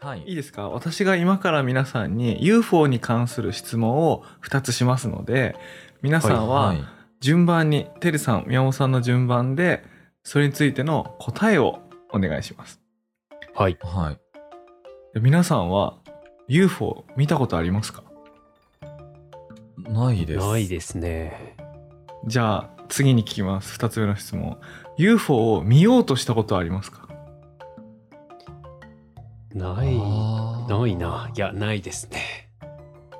はい。いいですか？私が今から皆さんに UFO に関する質問を2つしますので皆さんははい順番に、てるさん宮本さんの順番でそれについての答えをお願いします。はい。はい。で皆さんは UFO 見たことありますか？ないです。ないですね。じゃあ次に聞きます。2つ目の質問。UFO を見ようとしたことはありますか？ない。ないな。いや、ないですね。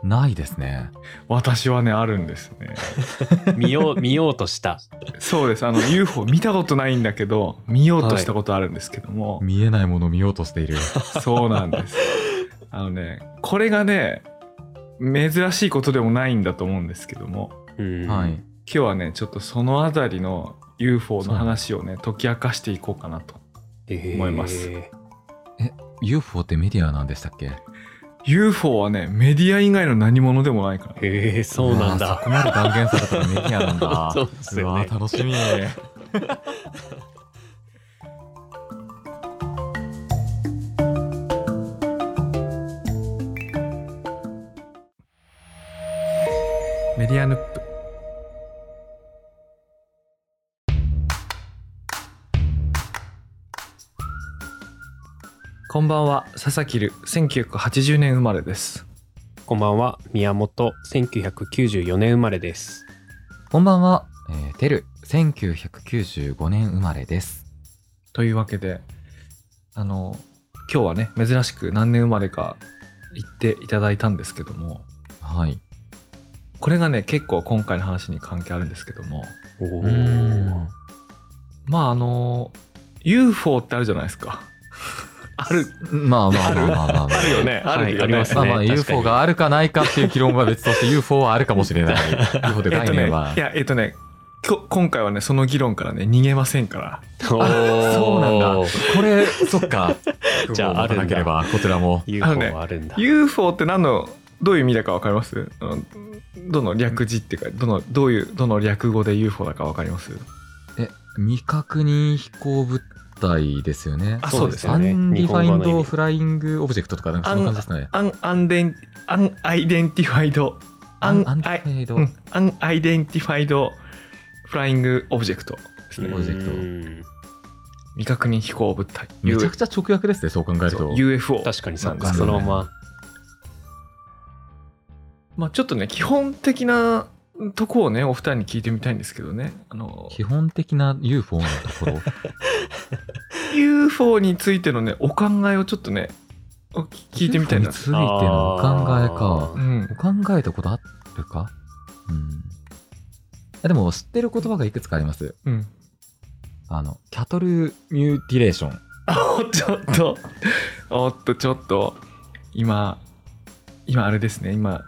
ないですね。私はねあるんですね。見よう、見ようとした。そうです。あの UFO 見たことないんだけど見ようとしたことあるんですけども、見えないものを見ようとしている。そうなんです。あのねこれがね珍しいことでもないんだと思うんですけども。うん。はい。今日はねちょっとそのあたりの UFO の話をね解き明かしていこうかなとえー思います UFO ってメディアなんでしたっけ？UFO はねメディア以外の何者でもないから。へえ、そうなんだ。そ。こまで断言されたらメディアなんだ。そうですよね。うわ楽しみ。メディアヌップこんばんは佐々木る1980年生まれです。こんばんは。宮本、1994年生まれです。こんばんは、えー、てる1995年生まれです。というわけであの今日はね珍しく何年生まれか言っていただいたんですけども。はい。これがね結構今回の話に関係あるんですけども。おうーん。まああの UFO ってあるじゃないですかある。まあまあまあまあまあ、まあ、あ。るよね。あるよね。はいありますね。まあまあ UFO があるかないかっていう議論は別として UFO はあるかもしれない。UFO でえっとね概念は、いやえっとねこ今回はねその議論からね逃げませんから。そうなんだ。これそっか。じゃああるなければこちらも。UFO あるんだ。UFO って何のどういう意味だか分かります？どの略字っていうかどのどういうどの略語で UFO だか分かります？え未確認飛行物体ですよね。あそうですね。 Unidentified flying object とかなんかそんな感じですね。 Un, un, un unidentified. Un, unidentified。うん unidentified flying object ですね。プロジェクト。うん未確認飛行物体。めちゃくちゃ直訳ですねそう考えると。UFO 確かにそうそのまま。まあちょっとね基本的なとこをねお二人に聞いてみたいんですけどね。あの基本的な UFO のところ UFO についてのねお考えをちょっとねお聞いてみたい UFO なについてのお考えか。うん。お考えたことあるか？うん。あでも知ってる言葉がいくつかあります。うん。あのキャトルミューティレーション。ちょっと。おっとちょっと。今今あれですね。今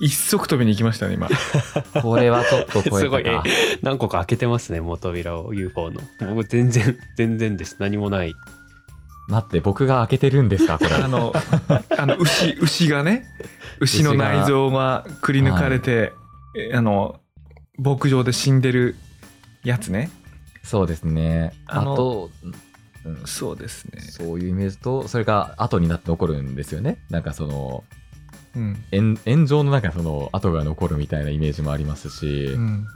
一足飛びに行きましたね今。これはちょっと超すごい。何個か開けてますね、もう扉を UFO の。僕全然、全然です。何もない。待って僕が開けてるんですかこれ。あのあの牛牛がね牛の内臓がくり抜かれて、えあの牧場で死んでるやつね。そうですね。あと、うんそうですね。そういうイメージとそれが後になって残るんですよね。なんかそのうん、炎炎上の中その跡が残るみたいなイメージもありますし、うん、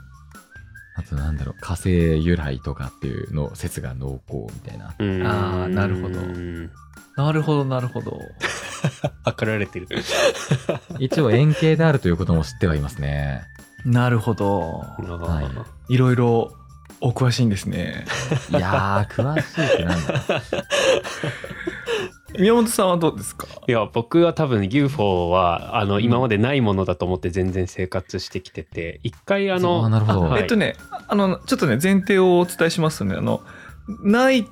あとなんだろう火星由来とかっていうの説が濃厚みたいな。うん。あーなるほど。うんなるほどなるほど。測 られてる。一応円形であるということも知ってはいますね。なるほど。はいろいろお詳しいんですね。いやー詳しいってなんだ 宮本さんはどうですか？いや僕は多分 UFO はあの、うん。今までないものだと思って全然生活してきてて一回あのあなるほど。はい。えっとねあのちょっとね前提をお伝えしますとね。あのない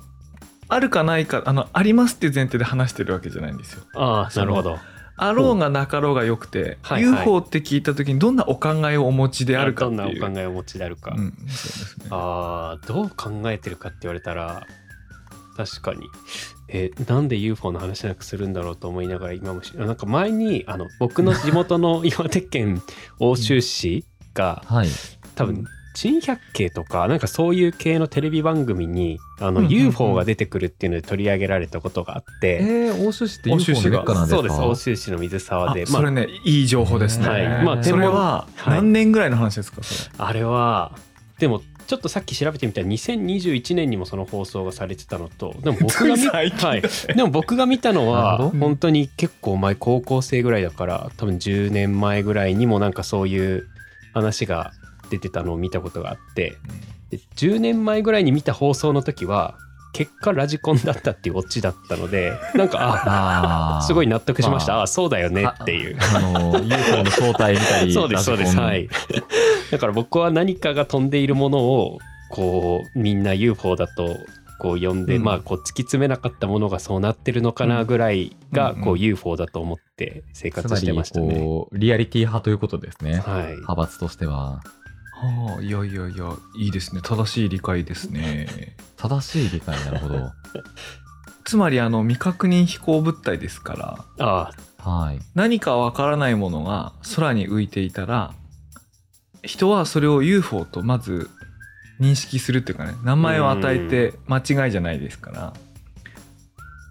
あるかないかあのありますっていう前提で話してるわけじゃないんですよ。ああなるほど。あろうがなかろうがよくて、はいはい。UFO って聞いた時にどんなお考えをお持ちであるかどんっていう。なお考えをお持ちであるか、うん、ね。ああどう考えてるかって言われたら確かにえーなんで UFO の話なくするんだろうと思いながら今もしなんか前にあの僕の地元の 岩手県奥州市がはい。多分珍百景とかなんかそういう系のテレビ番組にあの UFO が出てくるっていうので取り上げられたことがあって、えー、欧州市って UFO の劣化なんですか？そうです欧州市の水沢あで。まそれねいい情報ですね、はい。まあそれははい。何年ぐらいの話ですかそれ？あ、あれはでもちょっとさっき調べてみたら2021年にもその放送がされてたのとでも僕が見 はい、でも僕が見たのなは本当に結構前高校生ぐらいだから多分10年前ぐらいにもなんかそういう話が出てたのを見たことがあって。で10年前ぐらいに見た放送の時は結果ラジコンだったっていうオチだったのでなんかああー。すごい納得しました、まあ。あそうだよねっていう。あの UFO の正体見たりそうですそうです。はい。だから僕は何かが飛んでいるものをこうみんな UFO だとこう呼んで、うん。まあこう突き詰めなかったものがそうなってるのかなぐらいがうん。こう UFO だと思って生活してましたね。こうリアリティ派ということですね。はい、派閥としてははあいやいやいやいいですね。正しい理解ですね。正しい理解なるほど。つまりあの未確認飛行物体ですからあはい。何かわからないものが空に浮いていたら人はそれを UFO とまず認識するっていうかね名前を与えて間違いじゃないですから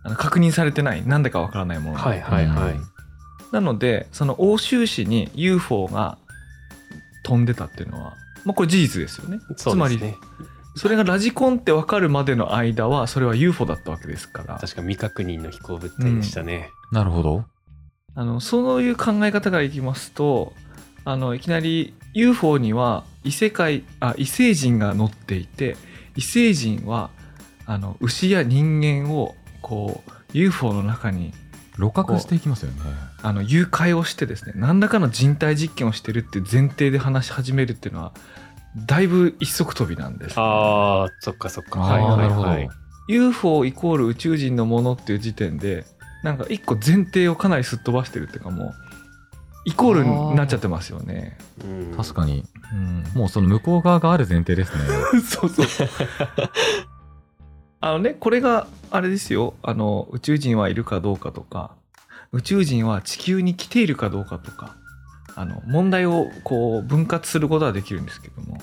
あの確認されてないなんでかわからないものあはいはいはい。うんなのでその欧州市に UFO が飛んでたっていうのは、まあ、これ事実ですよね。つまりそれがラジコンって分かるまでの間はそれは UFO だったわけですから。確か未確認の飛行物体でしたね。なるほど。あのそういう考え方からいきますとあのいきなり UFO には異世界あ異星人が乗っていて異星人はあの牛や人間をこう UFO の中に露覚していきますよねあの誘拐をしてですね何らかの人体実験をしてるっていう前提で話し始めるっていうのはだいぶ一足飛びなんです、ああそっかそっか。あはいはいあなるほど、はい。UFO イコール宇宙人のものっていう時点でなんか一個前提をかなりすっ飛ばしてるっていうかもうイコールになっちゃってますよね。うん。確かに。うん、もうその向こう側がある前提ですね。そ うそうそう。あのねこれがあれですよ。あの宇宙人はいるかどうかとか宇宙人は地球に来ているかどうかとかあの問題をこう分割することはできるんですけども。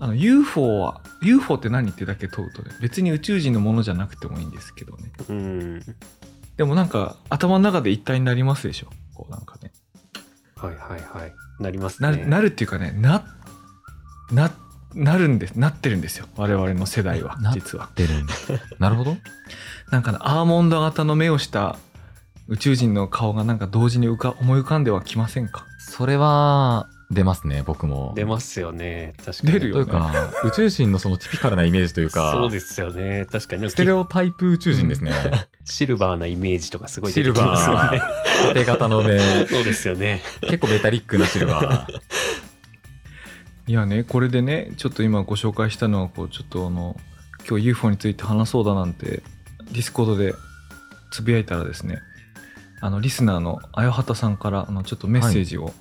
あの UFO は UFO って何ってだけ問うとね別に宇宙人のものじゃなくてもいいんですけどね。うん。でもなんか頭の中で一体になりますでしょ？こうなんかね。はいはいはい。なりますなね。なるっていうかねなななるんですなってるんですよ。我々の世代はな実は。出るんだ。なるほど。なんかねアーモンド型の目をした宇宙人の顔がなんか同時に浮か思い浮かんではきませんか？それは出ますね僕も出ますよね。確かに。出るよというか宇宙人のそのティピカルなイメージというかそうですよね。確かに。ステレオタイプ宇宙人ですね、シルバーなイメージとかすごい出てきシルバますよね。ー縦型の目そうですよね。結構メタリックなシルバーいやねこれでねちょっと今ご紹介したのはこうちょっとあの今日 UFO について話そうだなんて Discord でつぶやいたらですねあのリスナーのあよはたさんからあのちょっとメッセージを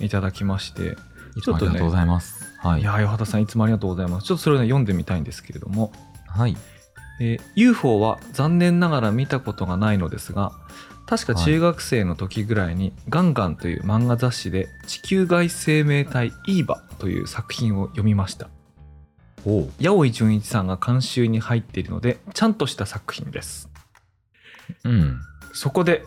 いただきまして、い。つもありがとうございますはい。いやあよはたさんいつもありがとうございます。ちょっとそれをね読んでみたいんですけれども。はい。えー UFO は残念ながら見たことがないのですが確か中学生の時ぐらいに「ガンガン」という漫画雑誌で地球外生命体イーバという作品を読みました。八尾純一さんが監修に入っているのでちゃんとした作品です。うんそこで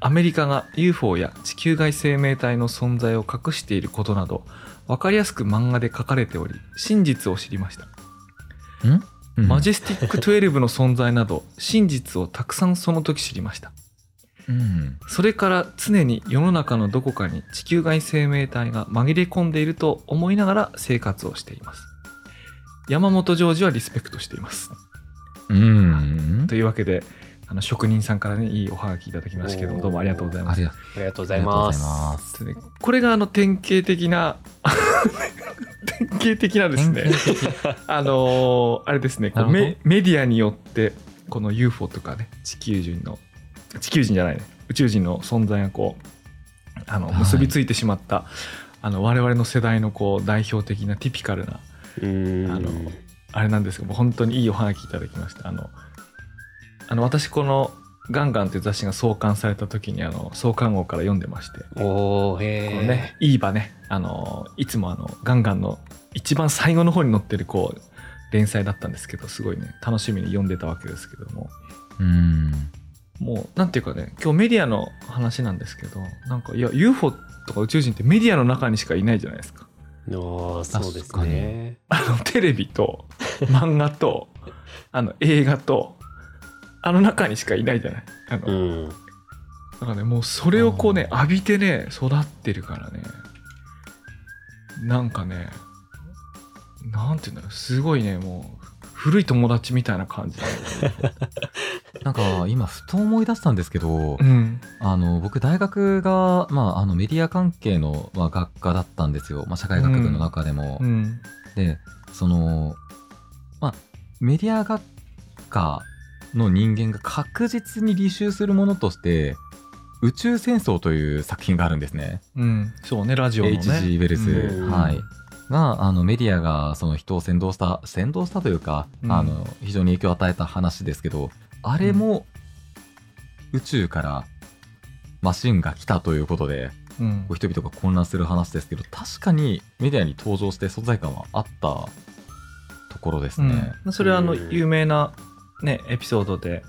アメリカが UFO や地球外生命体の存在を隠していることなど分かりやすく漫画で書かれており真実を知りました。うん。マジェスティック12の存在など真実をたくさんその時知りました。うん。それから常に世の中のどこかに地球外生命体が紛れ込んでいると思いながら生活をしています。山本ジョージはリスペクトしています。うん。というわけであの職人さんからねいいおはがきいただきましたけどどうもありがとうございます。ありがとうございます。これがあの典型的な 典型的なですね。あのーあれですねメメディアによってこの UFO とかね地球人の地球人じゃないね宇宙人の存在がこうあのはい。結びついてしまった、あの我々の世代のこう代表的なティピカルなうん。あのあれなんですけども本当にいいおはがきいただきました。あのあの私このガンガンっていう雑誌が創刊された時にあの創刊号から読んでまして、おーへえこのね、いい場ね、あの、いつもあの、ガンガンの一番最後の方に載ってるこう、連載だったんですけど、すごいね、楽しみに読んでたわけですけども、うん。もう、なんていうかね、今日メディアの話なんですけど、なんか、いや、UFO とか宇宙人ってメディアの中にしかいないじゃないですか。ああそうですね。あの、テレビと、漫画と、あの、映画と、あの中にしかいないじゃない？あの、うんだからね、もうそれをこうね、浴びてね、育ってるからね、なんかね、なんていうんだろう、すごいね、もう、古い友達みたいな感じで。なんか今ふと思い出したんですけど、うん。あの僕大学が、まあ、あのメディア関係の、まあ、学科だったんですよ、まあ、社会学部の中でも。うん。でそのまあメディア学科の人間が確実に履修するものとして「宇宙戦争」という作品があるんですね。うん。そうね、ラジオのね。H.G. ウェルス、うんはい、があのメディアがその人を先導した先導したというか、うんあの非常に影響を与えた話ですけどあれも宇宙からマシンが来たということでうん人々が混乱する話ですけど確かにメディアに登場して存在感はあったところですね。うん、それはあのうん有名な、ね、エピソードで、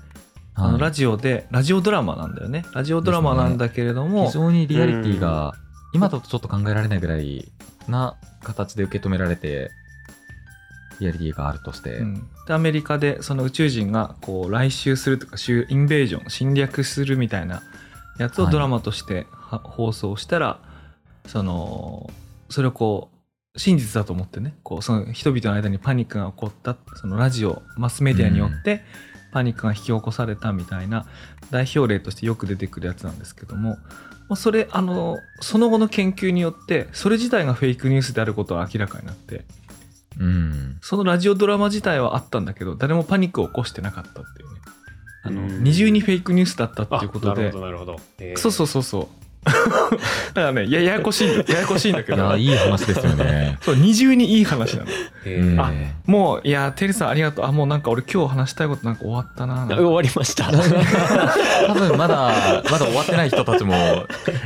あはい。のラジオでラジオドラマなんだよね。ラジオドラマなんだけれども、非常にリアリティが今だとちょっと考えられないぐらいな形で受け止められてリアリティがあるとして、うん。でアメリカでその宇宙人がこう来襲するとか襲インベージョン侵略するみたいなやつをはい。ドラマとしては放送したらそのそれをこう真実だと思ってねこうその人々の間にパニックが起こったそのラジオマスメディアによってパニックが引き起こされたみたいな代表例としてよく出てくるやつなんですけどもまあそれあのその後の研究によってそれ自体がフェイクニュースであることは明らかになってうん。そのラジオドラマ自体はあったんだけど誰もパニックを起こしてなかったっていうね。あのうん。二重にフェイクニュースだったってあいうことでなるほどなるほど、えー。そうそうそうそう だからねやややこしいややこしいんだけいどやいい話ですよね。そう二重にいい話なの。あもういやテリーさんありがとう。あもうなんか俺今日話したいことなんか終わったな。終わりました。多分まだまだ終わってない人たちも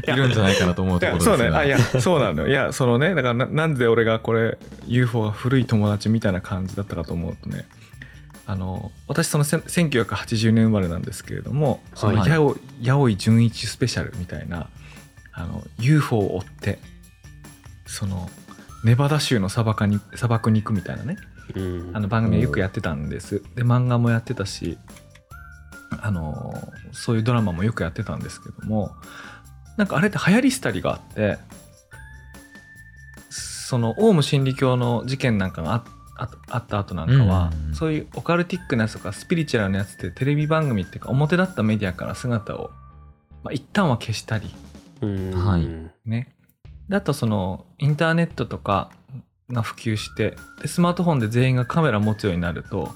いるんじゃないかなと思うところですが。そうね。あいやそうなのよ。いやそのねだからななんで俺がこれ UFO が古い友達みたいな感じだったかと思うとね。あの私そのせん1980年生まれなんですけれども「そのはいやおやおい純一スペシャル」みたいなあの UFO を追ってそのネバダ州の砂漠に砂漠に行くみたいなね。うん。あの番組はよくやってたんです。で漫画もやってたしあのそういうドラマもよくやってたんですけどもなんかあれって流行りしたりがあってそのオウム真理教の事件なんかがあああった後なんかは、うんそういうオカルティックなやつとかスピリチュアルなやつってテレビ番組っていうか表立ったメディアから姿を、まあ、一旦は消したりうんはいね。であとそのインターネットとかが普及してでスマートフォンで全員がカメラ持つようになると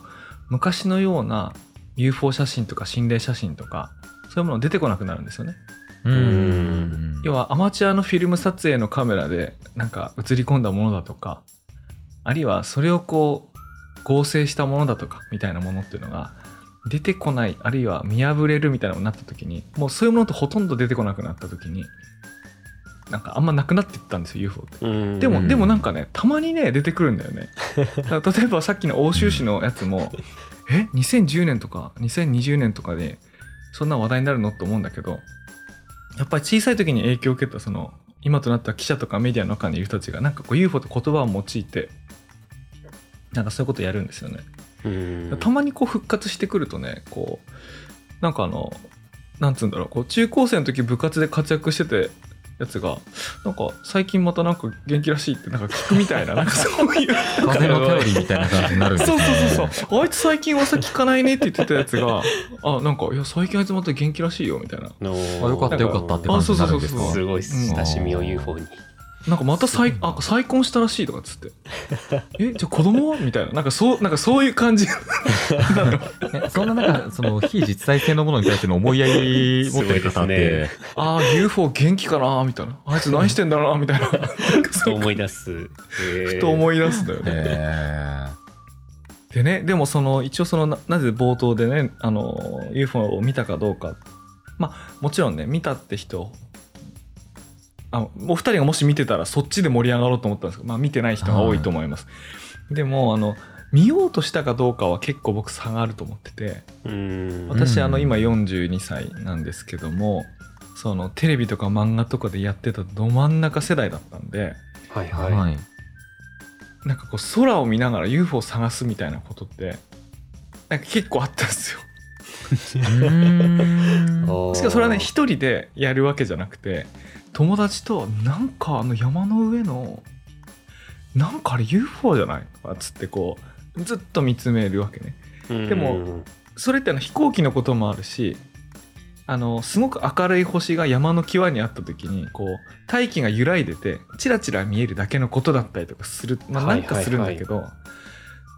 昔のような UFO 写真とか心霊写真とかそういうもの出てこなくなるんですよね。うん要はアマチュアのフィルム撮影のカメラでなんか映り込んだものだとかあるいはそれをこう合成したものだとかみたいなものっていうのが出てこないあるいは見破れるみたいなのになった時にもうそういうものってほとんど出てこなくなった時になんかあんまなくなっていったんですよ UFO って。うんでも、うんでもなんかねたまにね出てくるんだよね。例えばさっきの欧州市のやつもえ2010年とか2020年とかでそんな話題になるのと思うんだけどやっぱり小さい時に影響を受けたその今となった記者とかメディアの中にいる人たちがなんかこう UFO って言葉を用いてなんかそういうことやるんですよね。うん。たまにこう復活してくるとねこうなんかあのなんつうんだろうこう中高生の時部活で活躍しててやつがなんか最近またなんか元気らしいってなんか聞くみたいな なんかそういう。風の頼りみたいな感じになるんですそうね。そうそうそう。あいつ最近噂聞かないねって言ってたやつがあなんかいや最近あいつまた元気らしいよみたいな。のあよかったよかったって感じになるんですかあそうそうそうすごい親しみを UFO になんかまた再あ再婚したらしいとかっつって。えじゃあ子供は？みたいな。なんかそうなんかそういう感じ。な のえそんな中その非実在性のものに対しての思いやり持ってる方って、ああ UFO 元気かなみたいな。あいつ何してんだろうなみたいな。なんかそうと思い出す、えー。ふと思い出すんだよね、えでねでもその一応そのななぜ冒頭でねあの UFO を見たかどうか。まあもちろんね見たって人あお二人がもし見てたらそっちで盛り上がろうと思ったんですけど、まあ、見てない人が多いと思います、でもあの見ようとしたかどうかは結構僕差があると思っててうん。私、うん。あの今42歳なんですけどもそのテレビとか漫画とかでやってたど真ん中世代だったんではいははい。い。なんかこう空を見ながら UFO を探すみたいなことってなんか結構あったんですよ。しかもそれはね一人でやるわけじゃなくて友達となんかあの山の上のなんかあれ UFO じゃない?とかつってこうずっと見つめるわけね。でもうんそれってあの飛行機のこともあるしあのすごく明るい星が山の際にあった時にこう大気が揺らいでてチラチラ見えるだけのことだったりとかする、まあ、はないんかするんだはいけど、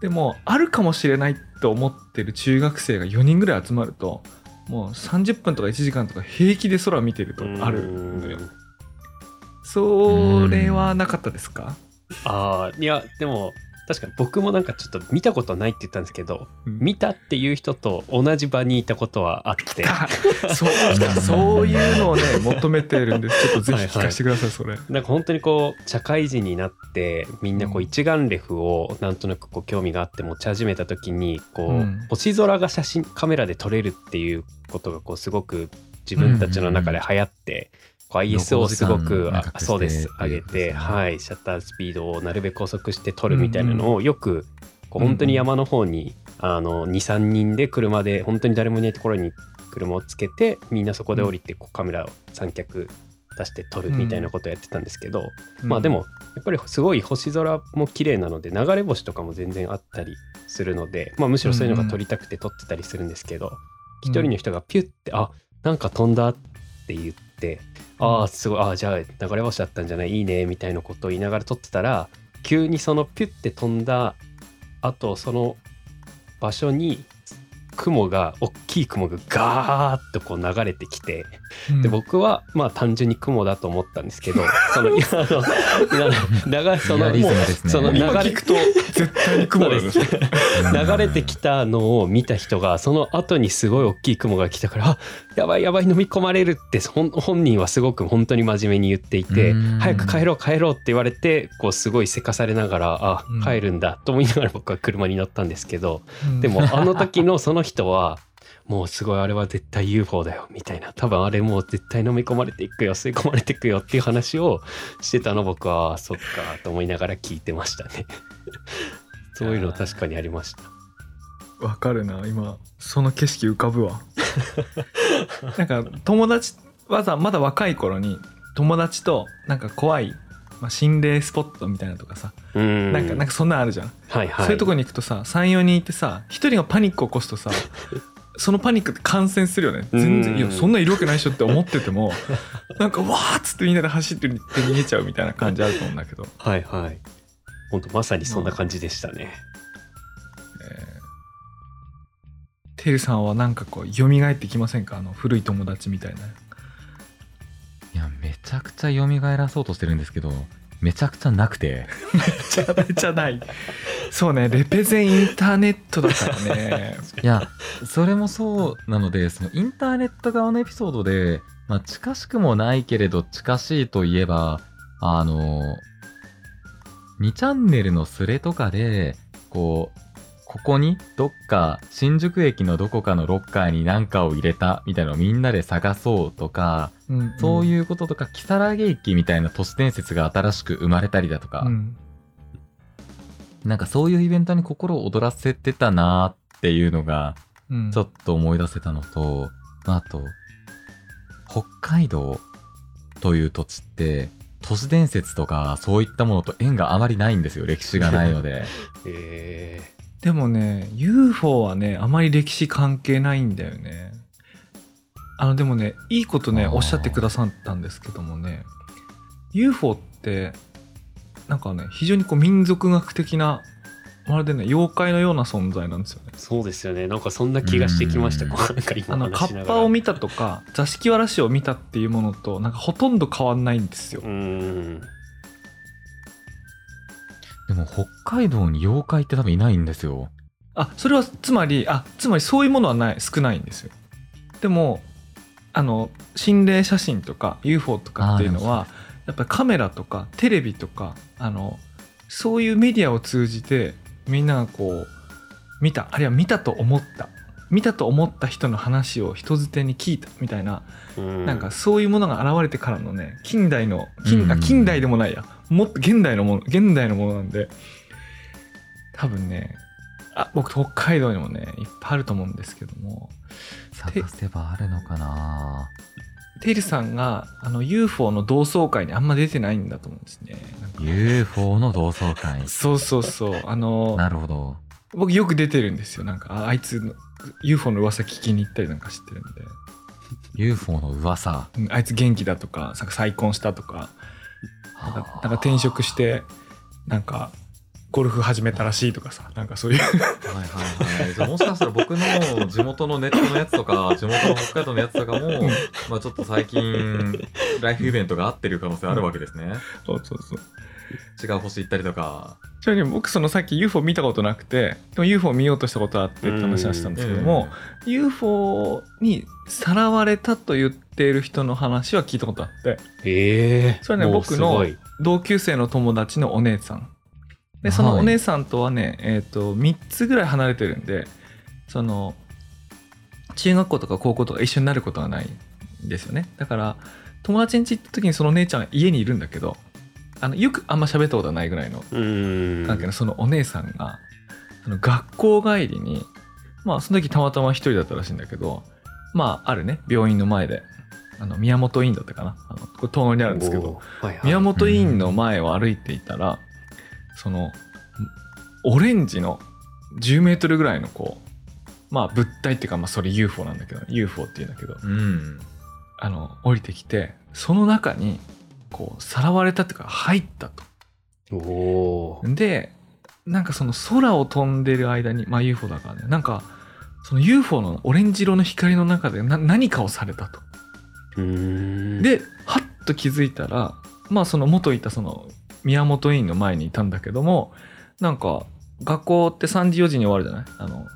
でもあるかもしれないと思ってる中学生が4人ぐらい集まるともう30分とか1時間とか平気で空を見てるとあるのよ。うんそれはなかったですか、ああいやでも確かに僕もなんかちょっと見たことないって言ったんですけど見たっていう人と同じ場にいたことはあって。あそう そういうのをね求めてるんですちょっとぜひ聞かせてくださいそれ。なんか本当にこう社会人になってみんなこううん。一眼レフをなんとなくこう興味があって持ち始めた時にこう、うん。星空が写真カメラで撮れるっていうことがこうすごく自分たちの中で流行って、こう ISO をすごくあ露光時間長くそうです。上げて、はい。シャッタースピードをなるべく遅くして撮るみたいなのをよくこう本当に山の方にあの23人で車で本当に誰もいないところに車をつけてみんなそこで降りてこうカメラを三脚出して撮るみたいなことをやってたんですけど、まあでもやっぱりすごい星空も綺麗なので流れ星とかも全然あったりするので、まあ、むしろそういうのが撮りたくて撮ってたりするんですけど一、人の人がピュッて「あなんか飛んだ」って言って「ああすごい。ああじゃあ流れ星だったんじゃない？いいね」みたいなことを言いながら撮ってたら急にそのピュッて飛んだあとその場所に雲が大きい雲がガーッとこう流れてきてうん。で僕はまあ単純に雲だと思ったんですけどそのいやあの流れその。その流れと絶対に雲です。流れてきたのを見た人がその後にすごい大きい雲が来たから「あやばいやばい飲み込まれる」って本本人はすごく本当に真面目に言っていてうん「早く帰ろう帰ろう」って言われてこうすごいせかされながら「あうん。帰るんだ」と思いながら僕は車に乗ったんですけどうん。でもあの時のその人はもうすごいあれは絶対 UFO だよみたいな。多分あれもう絶対飲み込まれていくよ吸い込まれていくよっていう話をしてたの僕はあそっかと思いながら聞いてましたね。そういうの確かにありました。わかるな今その景色浮かぶわ。なんか友達わざまだ若い頃に友達となんか怖い、まあ、心霊スポットみたいなのとかさ、うん。なんかなんかそんなんあるじゃん、はいはい。そういうとこに行くとさ34人いてさ1人がパニック起こすとさ そのパニックって感染するよね。全然うんいやそんなんいるわけないでしょって思ってても なんかわーっつってみんなで走ってって逃げちゃうみたいな感じあると思うんだけど、はいはい。本当まさにそんな感じでしたね。えー。てるさんはなんかこう蘇ってきませんか？あの古い友達みたいな。いや、めちゃくちゃ蘇らそうとしてるんですけど、めちゃくちゃなくて。めちゃめちゃない。そうね、レペゼンインターネットだからね。いや、それもそうなので、そのインターネット側のエピソードで、まあ、近しくもないけれど近しいといえば、あの、2チャンネルのスレとかで、こう、ここにどっか新宿駅のどこかのロッカーに何かを入れたみたいなのをみんなで探そうとか、そうういうこととか、木更木駅みたいな都市伝説が新しく生まれたりだとか、ん。うんなんかそういうイベントに心を躍らせてたなーっていうのが、うんちょっと思い出せたのと、あと、北海道という土地って、都市伝説とかそういったものと縁があまりないんですよ。歴史がないので。えでもね、UFO はね、あまり歴史関係ないんだよね。あの、でもね、いいことね、おっしゃってくださったんですけどもね、UFO って、なんかね、非常にこう民族学的な、まるでね、妖怪のような存在なんですよね。ーそうですよね。なんかそんな気がしてきました。うん。こうなんか今あの、カッパを見たとか、座敷わらしを見たっていうものと、なんかほとんど変わんないんですよ。う。んでも北海道に妖怪って多分いないんですよ。あそれはつまりあつまりそういうものはない少ないんですよ。でもあの心霊写真とか UFO とかっていうのはやっぱりカメラとかテレビとかあのそういうメディアを通じてみんながこう見たあるいは見たと思った見たと思った人の話を人づてに聞いたみたいな、うん。なんかそういうものが現れてからのね近代の近,、う近代でもないやもっと現代のもの現代のものなんで多分ねあ僕北海道にもねいっぱいあると思うんですけども。探せばあるのかな？テイルさんがあの UFO の同窓会にあんま出てないんだと思うんですね。UFO の同窓会？そうそうそう。あのなるほど。僕よく出てるんですよ。なんかああいつの UFO の噂聞きに行ったりなんかしてるんで、UFO の噂？うんあいつ元気だとかさ再婚したとかなんか転職してなんかゴルフ始めたらしいとかさなんかそういう。はいはいはい。じゃあもしかしたら僕の地元のネットのやつとか、地元の北海道のやつとかも、まあちょっと最近、ライフイベントが合ってる可能性あるわけですね。そうそうそう。違う星行ったりとか。ちなみに僕そのさっき UFO 見たことなくてでも UFO 見ようとしたことあってって話はしたんですけども、UFO にさらわれたと言っている人の話は聞いたことあって。ええ。それはね僕の同級生の友達のお姉さんでそのはい。お姉さんとはね、えっ、と3つぐらい離れてるんでその中学校とか高校とか一緒になることがないんですよね。だから友達ん家行った時にそのお姉ちゃんは家にいるんだけどあのよくあんま喋ったことはないぐらいのうん。なんかねそのお姉さんがその学校帰りにまあその時たまたま一人だったらしいんだけどまああるね病院の前であの宮本院だったかな。あのこれ遠野にあるんですけどはいはい。宮本院の前を歩いていたらそのオレンジの10メートルぐらいのこうまあ物体っていうかまあそれ UFO なんだけど UFO っていうんだけどうん。あの降りてきてその中にこうさらわれたっていうか入ったと。おーでなんかその空を飛んでる間にまあ UFO だからねなんかその UFO のオレンジ色の光の中でな何かをされたと。ではっと気づいたらまあその元いたその宮本院の前にいたんだけどもなんか学校って3時4時に終わるじゃない？あの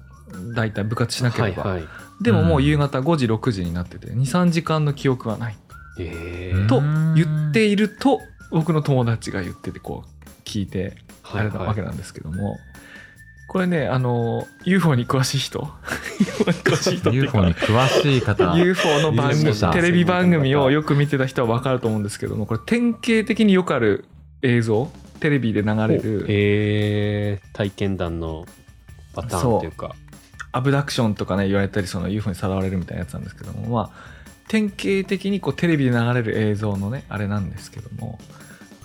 大体部活しなければ、はいはい。でももう夕方5時6時になってて23時間の記憶はない。えうんえ。と言っていると僕の友達が言っててこう聞いてあれなわけなんですけども、これねあの UFO に詳しい人。UFO に詳しい方。UFO の番組テレビ番組をよく見てた人は分かると思うんですけどもこれ典型的によくある映像？テレビで流れるえー、体験談のパターンというか。アブダクションとかね言われたりその UFO にさらわれるみたいなやつなんですけども。まあ典型的にこうテレビで流れる映像のねあれなんですけども。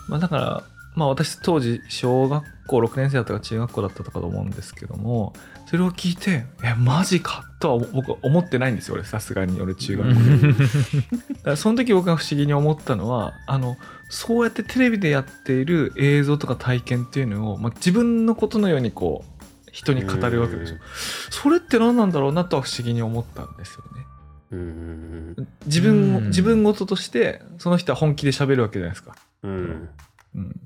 まあだからまあ私当時小学校6年生だったか中学校だったとかと思うんですけどもそれを聞いてえマジかとは僕は思ってないんですよ俺さすがに俺中学校で。その時僕が不思議に思ったのはあのそうやってテレビでやっている映像とか体験っていうのを、まあ、自分のことのようにこう人に語るわけでしょそれって何なんだろうなとは不思議に思ったんですよね。うん自分自分事としてその人は本気で喋るわけじゃないですか。うん。うん、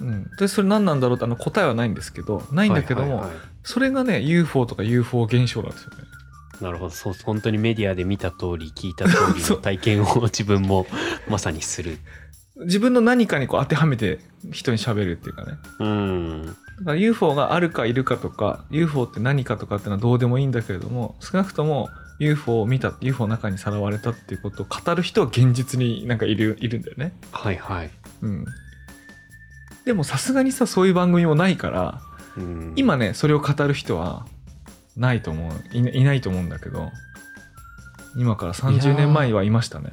うん、でそれ何なんだろうってあの答えはないんですけどないんだけども、はいはいはい。それがね UFO とか UFO 現象なんですよね。なるほど。そう本当にメディアで見た通り聞いた通りの体験を 自分もまさにする。自分の何かにこう当てはめて人に喋るっていうかね。うん。だから UFO があるかいるかとか UFO って何かとかっていうのはどうでもいいんだけれども少なくとも UFO を見た UFO の中にさらわれたっていうことを語る人は現実になんかいるいるんだよね。はいはい、うん、でもさすがにさそういう番組もないからうん、今ねそれを語る人はないと思う。いないないと思うんだけど今から30年前はいましたね。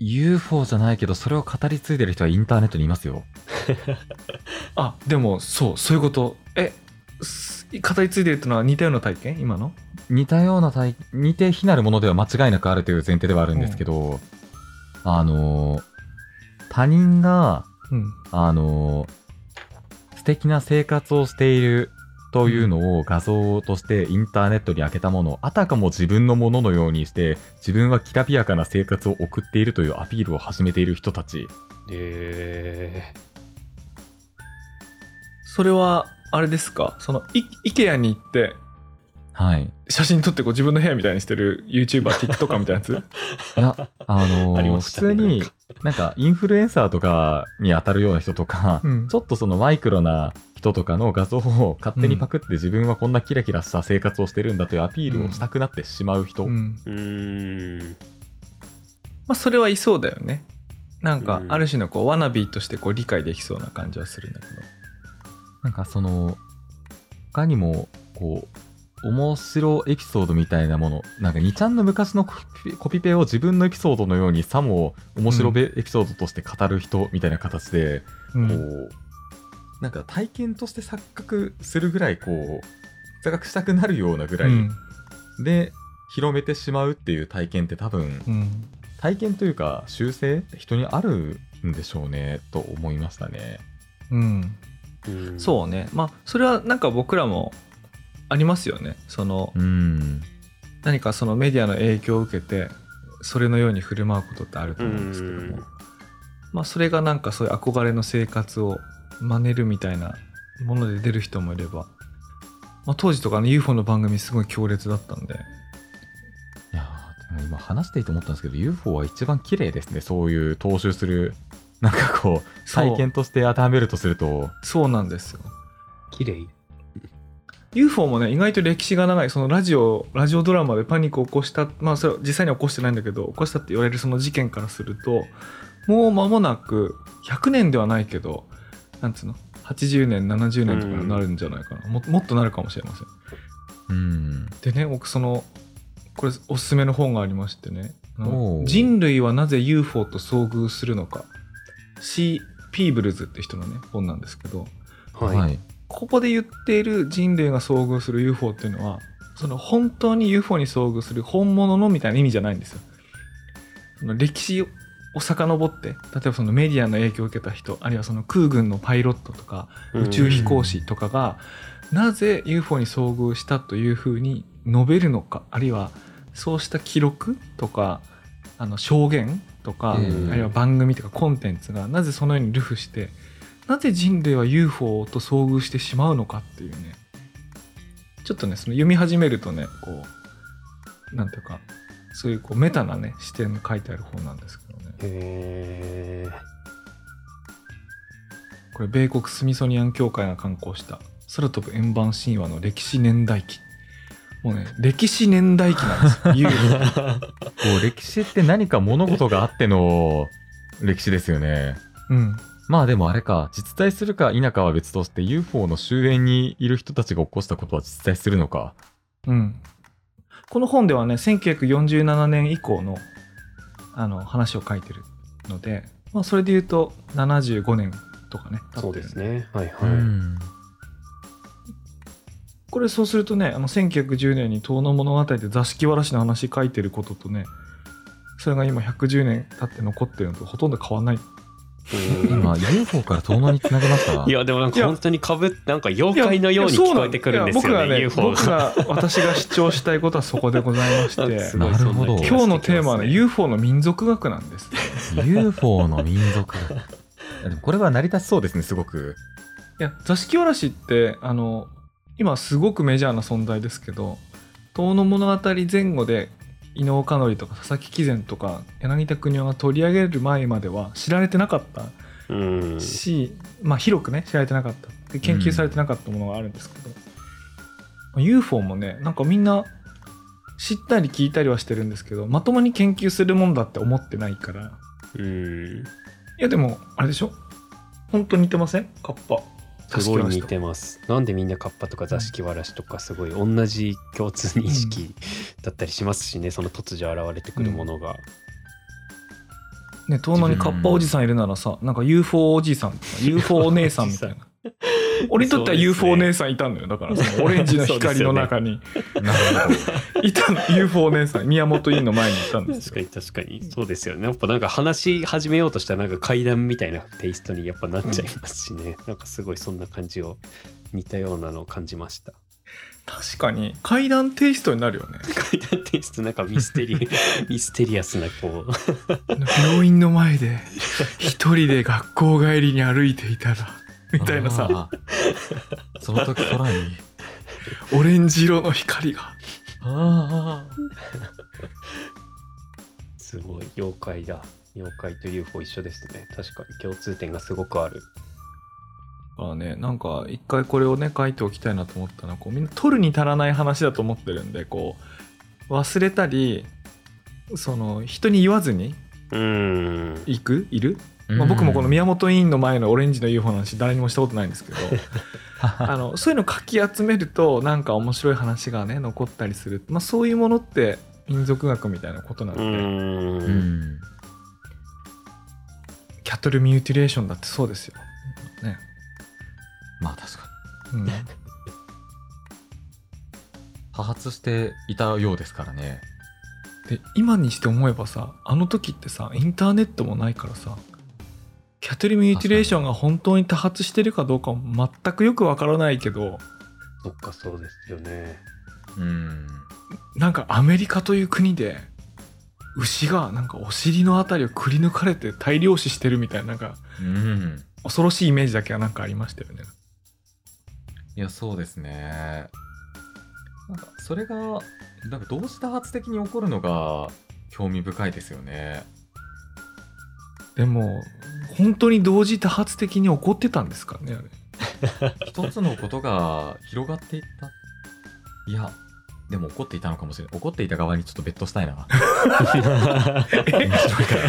UFO じゃないけど、それを語り継いでる人はインターネットにいますよ。あでもそうそういうこと。えす語り継いでるっていうのは似たような体験？今の？似たような体、似て非なるものでは間違いなくあるという前提ではあるんですけど、あの、他人が、うん。あの、素敵な生活をしているというのを画像としてインターネットに開けたものをあたかも自分のもののようにして自分はきらびやかな生活を送っているというアピールを始めている人たち。えそれはあれですか？その IKEA に行ってはい。写真撮ってこう自分の部屋みたいにしてる YouTuber、TikToker みたいなやつ？いや、あのー ありま普したね通に、なんか、インフルエンサーとかに当たるような人とか、うんちょっとそのマイクロな人とかの画像を勝手にパクって自分はこんなキラキラした生活をしてるんだというアピールをしたくなってしまう人。うん。うーんまあそれはいそうだよね。なんかうんある種のこうワナビーとしてこう理解できそうな感じはするんだけど。なんかその、他にも、こう、面白エピソードみたいなもの、なんか2ちゃんの昔のコピコピペを自分のエピソードのようにさも面白べエピソードとして語る人みたいな形で、うん。こう、なんか体験として錯覚するぐらい、こう、錯覚したくなるようなぐらいうん。で広めてしまうっていう体験って多分、うん。体験というか修正って人にあるんでしょうね、と思いましたね。うんうん。そうね。まあそれはなんか僕らもありますよね。そのうん。何かそのメディアの影響を受けてそれのように振る舞うことってあると思うんですけどうん。もまあそれがなんかそういう憧れの生活を真似るみたいなもので出る人もいれば、まあ、当時とかの UFO の番組すごい強烈だったんで。いやーでも今話していて思ったんですけど UFO は一番綺麗ですね。そういう踏襲するなんかこう。体験として当てはめるとすると。そうなんですよ。綺麗？UFO もね意外と歴史が長いそのラジオラジオドラマでパニックを起こしたまあそれは実際には起こしてないんだけど起こしたって言われるその事件からするともう間もなく100年ではないけどなんつうの？80年70年とかになるんじゃないかな、ももっとなるかもしれません。うん。でね僕そのこれおすすめの本がありましてね。人類はなぜ UFO と遭遇するのか。C. ピーブルズって人のね本なんですけど。はい、はいここで言っている人類が遭遇する UFO っていうのはその本当に UFO に遭遇する本物のみたいな意味じゃないんですよ。その歴史を遡って例えばそのメディアの影響を受けた人あるいはその空軍のパイロットとか宇宙飛行士とかがなぜ UFO に遭遇したというふうに述べるのかあるいはそうした記録とかあの証言とか、うんあるいは番組とかコンテンツがなぜそのように流布してなぜ人類は UFO と遭遇してしまうのかっていうね。ちょっとねその読み始めるとねこうなんていうかそういうこうメタなね視点が書いてある本なんですけどね。へえこれ米国スミソニアン協会が刊行した空飛ぶ円盤神話の歴史年代記。もうね歴史年代記なんです。よ UFO こう歴史って何か物事があっての歴史ですよね。うんまあでもあれか実在するか否かは別として UFO の終焉にいる人たちが起こしたことは実在するのか。うん、この本ではね1947年以降のあの話を書いてるので、まあ、それで言うと75年とかね経そうってる。ですね。はいはい、うん。これそうするとねあの1910年に「遠野物語」で座敷わらしの話書いてることとねそれが今110年経って残ってるのとほとんど変わんない。うん今 UFO から遠野につなげましたいやでもなんか本当にかぶってなんか妖怪のように聞こえてくるんですよねいや UFO 僕がね僕が私が主張したいことはそこでございまして。なるほど。今日のテーマはね UFO の民族学なんです。UFO の民族 いやでもこれは成り立ちそうですねすごく。いや座敷わらしってあの今すごくメジャーな存在ですけど「遠野物語」前後で伊能嘉則とか佐々木貴善とか柳田国男が取り上げる前までは知られてなかったうん。し、まあ広くね知られてなかった。で研究されてなかったものがあるんですけど、まあ UFO もねなんかみんな知ったり聞いたりはしてるんですけどまともに研究するもんだって思ってないから。うん。いやでもあれでしょ？本当に似てません？カッパ。座すごい似てます。なんでみんなカッパとか座敷わらしとかすごい同じ共通認識だったりしますしねその突如現れてくるものが、ね、遠野にカッパおじさんいるならさ、なんか UFO おじさんとか UFO お姉さんみたいな。俺にとっては UFO お姉さんいたのよ。だからその オレンジの光の中に、なるほど。いたの。UFO お姉さん、宮本院の前にいたんですよ。確かに確かに。そうですよね。やっぱなんか話し始めようとしたらなんか階段みたいなテイストにやっぱなっちゃいますしね、なんかすごいそんな感じを似たようなのを感じました。確かに階段テイストになるよね。階段テイストなんかミステリ ミステリアスなこう。病院の前で一人で学校帰りに歩いていたら、みたいなさ。その時空に。オレンジ色の光が。あすごい妖怪だ。妖怪と UFO 一緒ですね。確かに共通点がすごくある。あねなんか一回これをね書いておきたいなと思ったのはこうみんな取るに足らない話だと思ってるんでこう忘れたりその人に言わずにうーん。行く？いる、ーまあ、僕もこのうん宮本委員の前のオレンジの UFO の話誰にもしたことないんですけど あのそういうのかき集めるとなんか面白い話がね残ったりする、まあ、そういうものって民族学みたいなことなんうで、ん。キャトルミューティレーションだってそうですよ。ね。まあ確かに。うん、多発していたようですからね。で今にして思えばさあの時ってさインターネットもないからさキャトルミューティレーションが本当に多発してるかどうかも全くよくわからないけどそっかそうですよね。うん。なんかアメリカという国で牛がなんかお尻のあたりをくり抜かれて大量死してるみたいななんかうん。恐ろしいイメージだけはなんかありましたよね。いやそうですね。なんかそれがなんか同時多発的に起こるのが興味深いですよねでも本当に同時多発的に起こってたんですかねあれ。一つのことが広がっていった。いやでも怒っていたのかもしれない。怒っていた側にちょっとベットしたいな。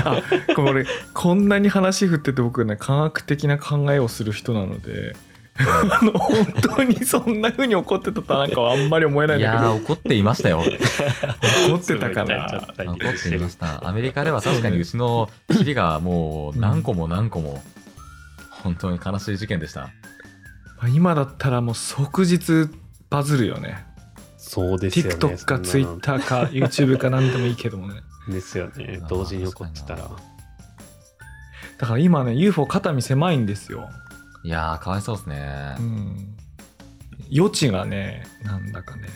あこれこんなに話振ってて僕ね科学的な考えをする人なのであの本当にそんな風に怒ってたとはなんかあんまり思えないいんだけど。やー怒っていましたよ。怒ってたかな。怒っていました。アメリカでは確かに牛の尻がもう何個も何個も本当に悲しい事件でした。まあ今だったらもう即日バズるよね。そうですよね。TikTok か Twitter か YouTube か何でもいいけどもね。ですよね。同時に起こってたら。だから今ね UFO 肩身狭いんですよいやーかわいそうですね。うん。余地がねなんだかね。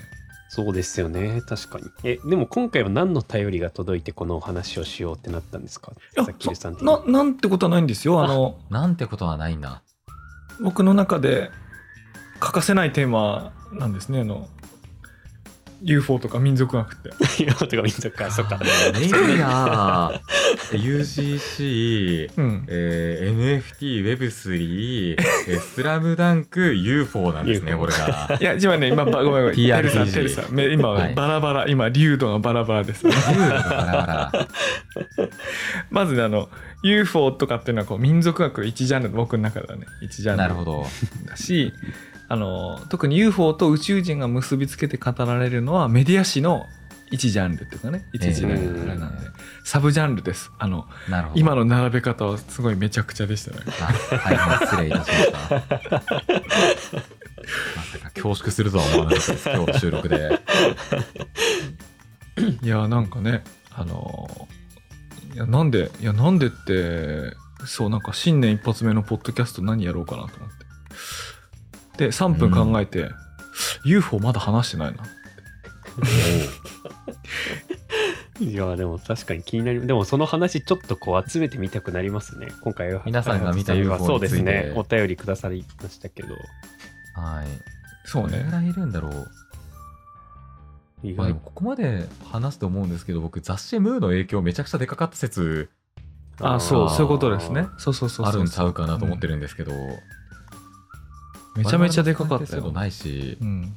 そうですよね。確かに。えでも今回は何の頼りが届いてこのお話をしようってなったんですか？いやさっきるさんななんてことはないんですよ。あのなんてことはないんだ僕の中で欠かせないテーマなんですね。あの UFO とか民族学って。いやとか民族かそっか。メディア UGC うん。えー NFT、Web3、えースラムダンク、UFO なんですね、これが。いや今ね今ばごめんごめん。テルさんテルさん。め今、はい。バラバラ。今流度がバラバラです、ユーロがバラバラ。まずねあの UFO とかっていうのはこう民族学の一ジャンル僕の中ではね一ジャンル。なるほど。だしあの特に UFO と宇宙人が結びつけて語られるのはメディア史の一ジャンルっていうかね。一時代のあれなんで、サブジャンルです。あの。今の並べ方はすごいめちゃくちゃでしたね。あ大変失礼いたしました。まさか恐縮するとは思わなかったです、今日の収録で。いやなんかねあのいやなんでいやなんでってそうなんか新年一発目のポッドキャスト何やろうかなと思って。で3分考えて、UFO まだ話してないないやでも確かに気になりでもその話ちょっとこう集めてみたくなりますね。今回は。皆さんが見たはい UFO そうですね。お便りくださりましたけど。はい。そうね。どれぐらいいるんだろう。意外。まあでもここまで話すと思うんですけど、僕、雑誌ムーの影響めちゃくちゃでかかった説。あそうそういうことですね。そうそうそうそうあるんちゃうかなと思ってるんですけど、めちゃめちゃでかかったよ我々のないし。う、ん。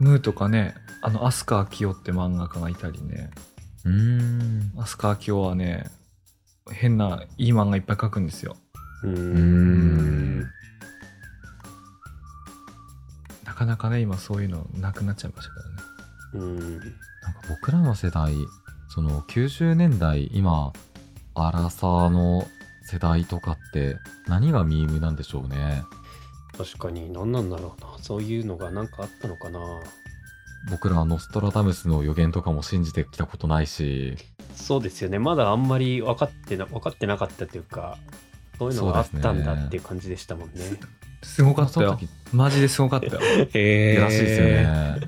ムーとかねあの飛鳥明夫って漫画家がいたりねうーん。飛鳥明夫はね変ないい漫画いっぱい描くんですようんん。なかなかね今そういうのなくなっちゃいましたからねうんなんか僕らの世代、その90年代、今、アラサーの世代とかって何がミームなんでしょうね。確かに何なんだろうなそういうのがなんかあったのかな僕らはノストラダムスの予言とかも信じてきたことないし、そうですよね。まだあんまり分かってな分かってなかったというかそういうのがあったんだっていう感じでしたもんね。すごかったよ。マジですごかったよ。へらしいですよね。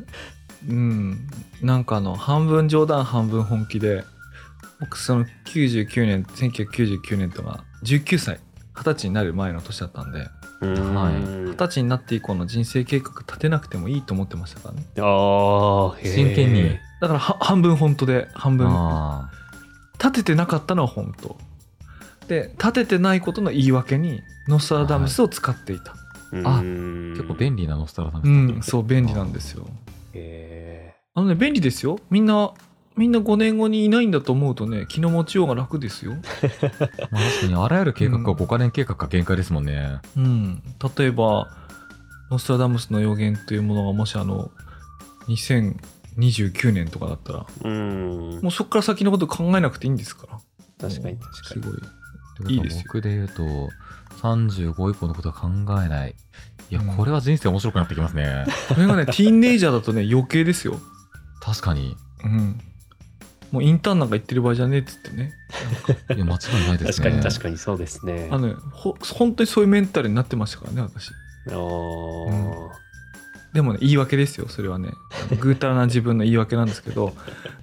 うん。なんかあの半分冗談半分本気で僕その99年1999年とか19歳二十歳になる前の年だったんで二十歳になって以降の人生計画立てなくてもいいと思ってましたからね。あ真剣に。だからは半分本当で半分。あ立ててなかったのは本当。で立ててないことの言い訳にノストラダムスを使っていた、あうん。結構便利なノスタラダムスうんそう便利なんですよ。へあのね便利ですよ。みんなみんな5年後にいないんだと思うとね気の持ちようが楽ですよ。まあ確かにあらゆる計画が5カ年計画が限界ですもんね。うん。例えばノストラダムスの予言というものがもしあの2029年とかだったらーうん。もうそこから先のこと考えなくていいんですから。確かに確かに。すごい。いいいですよ。僕で言うと、35以降のことは考えない。いや、うん。これは人生面白くなってきますね。これがね ティーンネイジャーだとね余計ですよ。確かに。うんもうインターンなんか行ってる場合じゃねえっつってね。いや、間違いないですね。確かに確かにそうですね。あのねほ本当にそういうメンタルになってましたからね私。あー。でもね言い訳ですよそれはね。ぐうたらな自分の言い訳なんですけど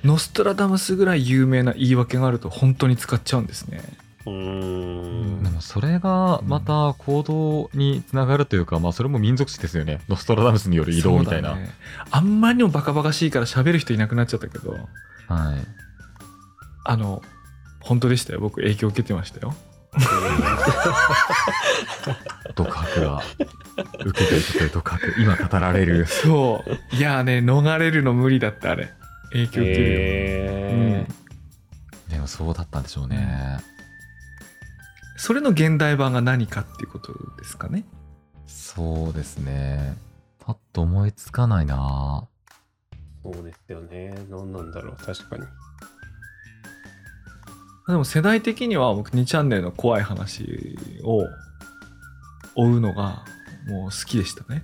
ノストラダムスぐらい有名な言い訳があると本当に使っちゃうんですねうーんでもそれがまた行動につながるというか、まあそれも民族史ですよね。ノストラダムスによる移動みたいな。ねあんまりにもバカバカしいから喋る人いなくなっちゃったけどはい。あの本当でしたよ僕影響受けてましたよ 独白が。受けていくという独白。今語られる。そういやーね逃れるの無理だったあれ影響受けるよ、へうん、でもそうだったんでしょうね。それの現代版が何かっていうことですかねそうですね。パッと思いつかないなーそうですよね何なんだろう確かにでも世代的には僕2チャンネルの怖い話を追うのがもう好きでしたね。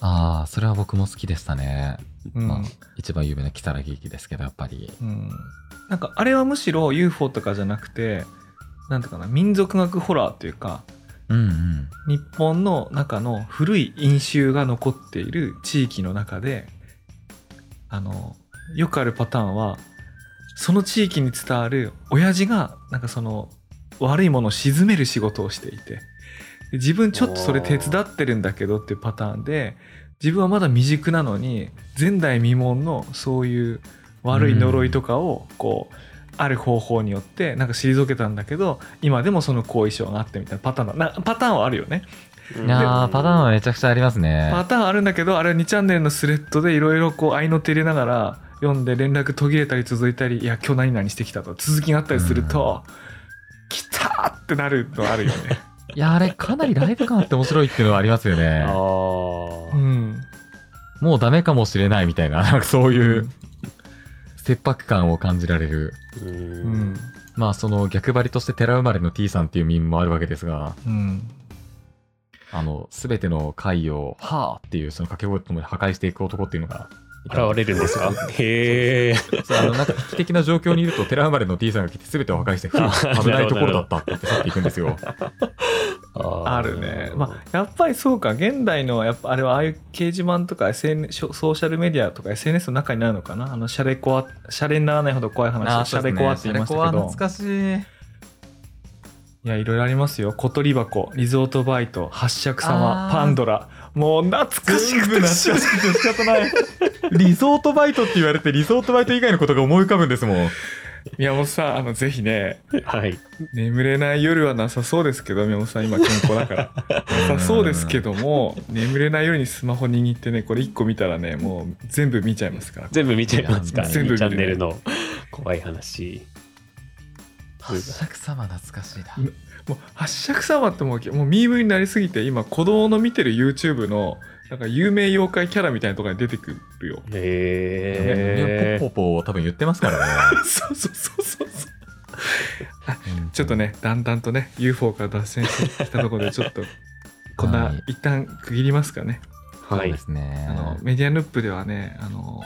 ああ、それは僕も好きでしたね。うんまあ、一番有名な如月劇ですけど、やっぱり。うん、なんかあれはむしろ UFO とかじゃなくてなんていうかな民族学ホラーというかうんうん。日本の中の古い因習が残っている地域の中であのよくあるパターンはその地域に伝わる親父がなんかその悪いものを鎮める仕事をしていてで自分ちょっとそれ手伝ってるんだけどっていうパターンで自分はまだ未熟なのに前代未聞のそういう悪い呪いとかをこうある方法によってなんか退けたんだけど今でもその後遺症があってみたいなパターンだ。なパターンはあるよね。いやー、パターンはめちゃくちゃありますね。パターンあるんだけどあれは2チャンネルのスレッドでいろいろこう合いの手入れながら読んで連絡途切れたり続いたりいや今日何々してきたと続きがあったりすると、来たーってなるのあるよね。いや、あれ、かなりライブ感あって面白いっていうのはありますよね。あー。うん、もうダメかもしれないみたいな、なんかそういうう切迫感を感じられる。ううん。んまあ、その逆張りとして寺生まれの T さんっていうミムもあるわけですが、うん。あの、すべての回を、はぁっていうその掛け声とともに破壊していく男っていうのが現れるんですか？へえそうあの、なんか危機的な状況にいると、寺生まれの T さんが来て全てを破壊して、危ないところだったって言って去っていくんですよ。あるね。まあ、やっぱりそうか現代のやっぱあれはああいう掲示板とか SN ソーシャルメディアとか SNS の中になるのかな？あのシャレコアシャレにならないほど怖い話をシャレコアって言いましたけど、かしい。いやいろいろありますよ。小鳥箱リゾートバイト八尺様パンドラ。もう懐かしくて懐かしくて仕方ない。リゾートバイトって言われて、リゾートバイト以外のことが思い浮かぶんですもん。宮本さんあのぜひねはい。眠れない夜はなさそうですけど宮本さん今健康だから。なさそうですけども眠れない夜にスマホ握ってねこれ1個見たらねもう全部見ちゃいますから。全部見ちゃいますか全部見るチャンネルの怖い話。八尺様懐かしいな。もう八尺様ってもうもうミームになりすぎて今子供の見てる YouTube のなんか有名妖怪キャラみたいなところに出てくるよ。へえポッポポを多分言ってますからね。そうそうそうそうそう。ちょっとねだんだんとね UFO から脱線してきたところでちょっと こんな、はい。一旦区切りますかね。はい。そうですね。あのメディアヌップではねあの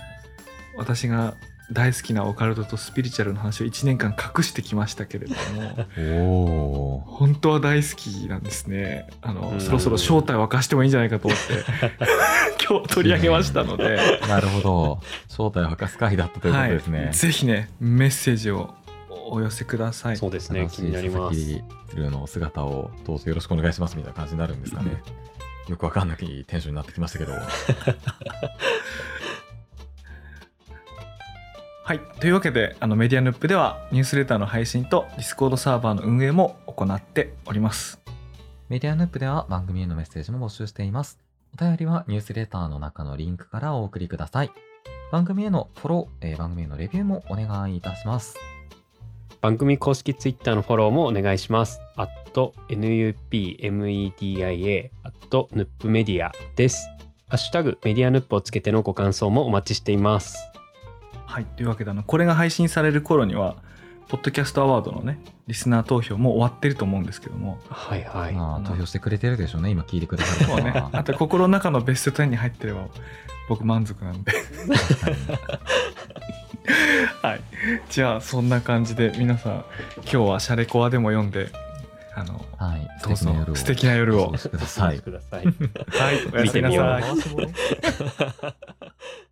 私が大好きなオカルトとスピリチュアルの話を1年間隠してきましたけれどもおお本当は大好きなんですねあのうんそろそろ正体を明かしてもいいんじゃないかと思って 今日取り上げましたので、ー。なるほど。正体を明かす回だったということですね。はい、ぜひねメッセージをお寄せください。そうですね、気になります。佐々木ルの姿をどうぞよろしくお願いしますみたいな感じになるんですかね。よくわかんないテンションになってきましたけど。はい。というわけで、あのメディアヌップではニュースレターの配信と Discord サーバーの運営も行っております。メディアヌップでは番組へのメッセージも募集しています。お便りはニュースレターの中のリンクからお送りください。番組へのフォロー、えー番組へのレビューもお願いいたします。番組公式ツイッターのフォローもお願いします。nupmedia at ヌップメディアです。ハッシュタグメディアヌップをつけてのご感想もお待ちしています。はい。というわけで、あの、これが配信される頃には、ポッドキャストアワードのね、リスナー投票も終わってると思うんですけども、はいはい。まあ、投票してくれてるでしょうね。今聞いてくださる方もうね、は。あと心の中のベスト10に入ってれば、僕満足なんで。はい。じゃあ、そんな感じで、皆さん、今日はシャレコアでも読んで、あの、はい。どうぞ夜を素敵な夜をお過ごしくだおさい待ち。ください。はい、おやすみなさい。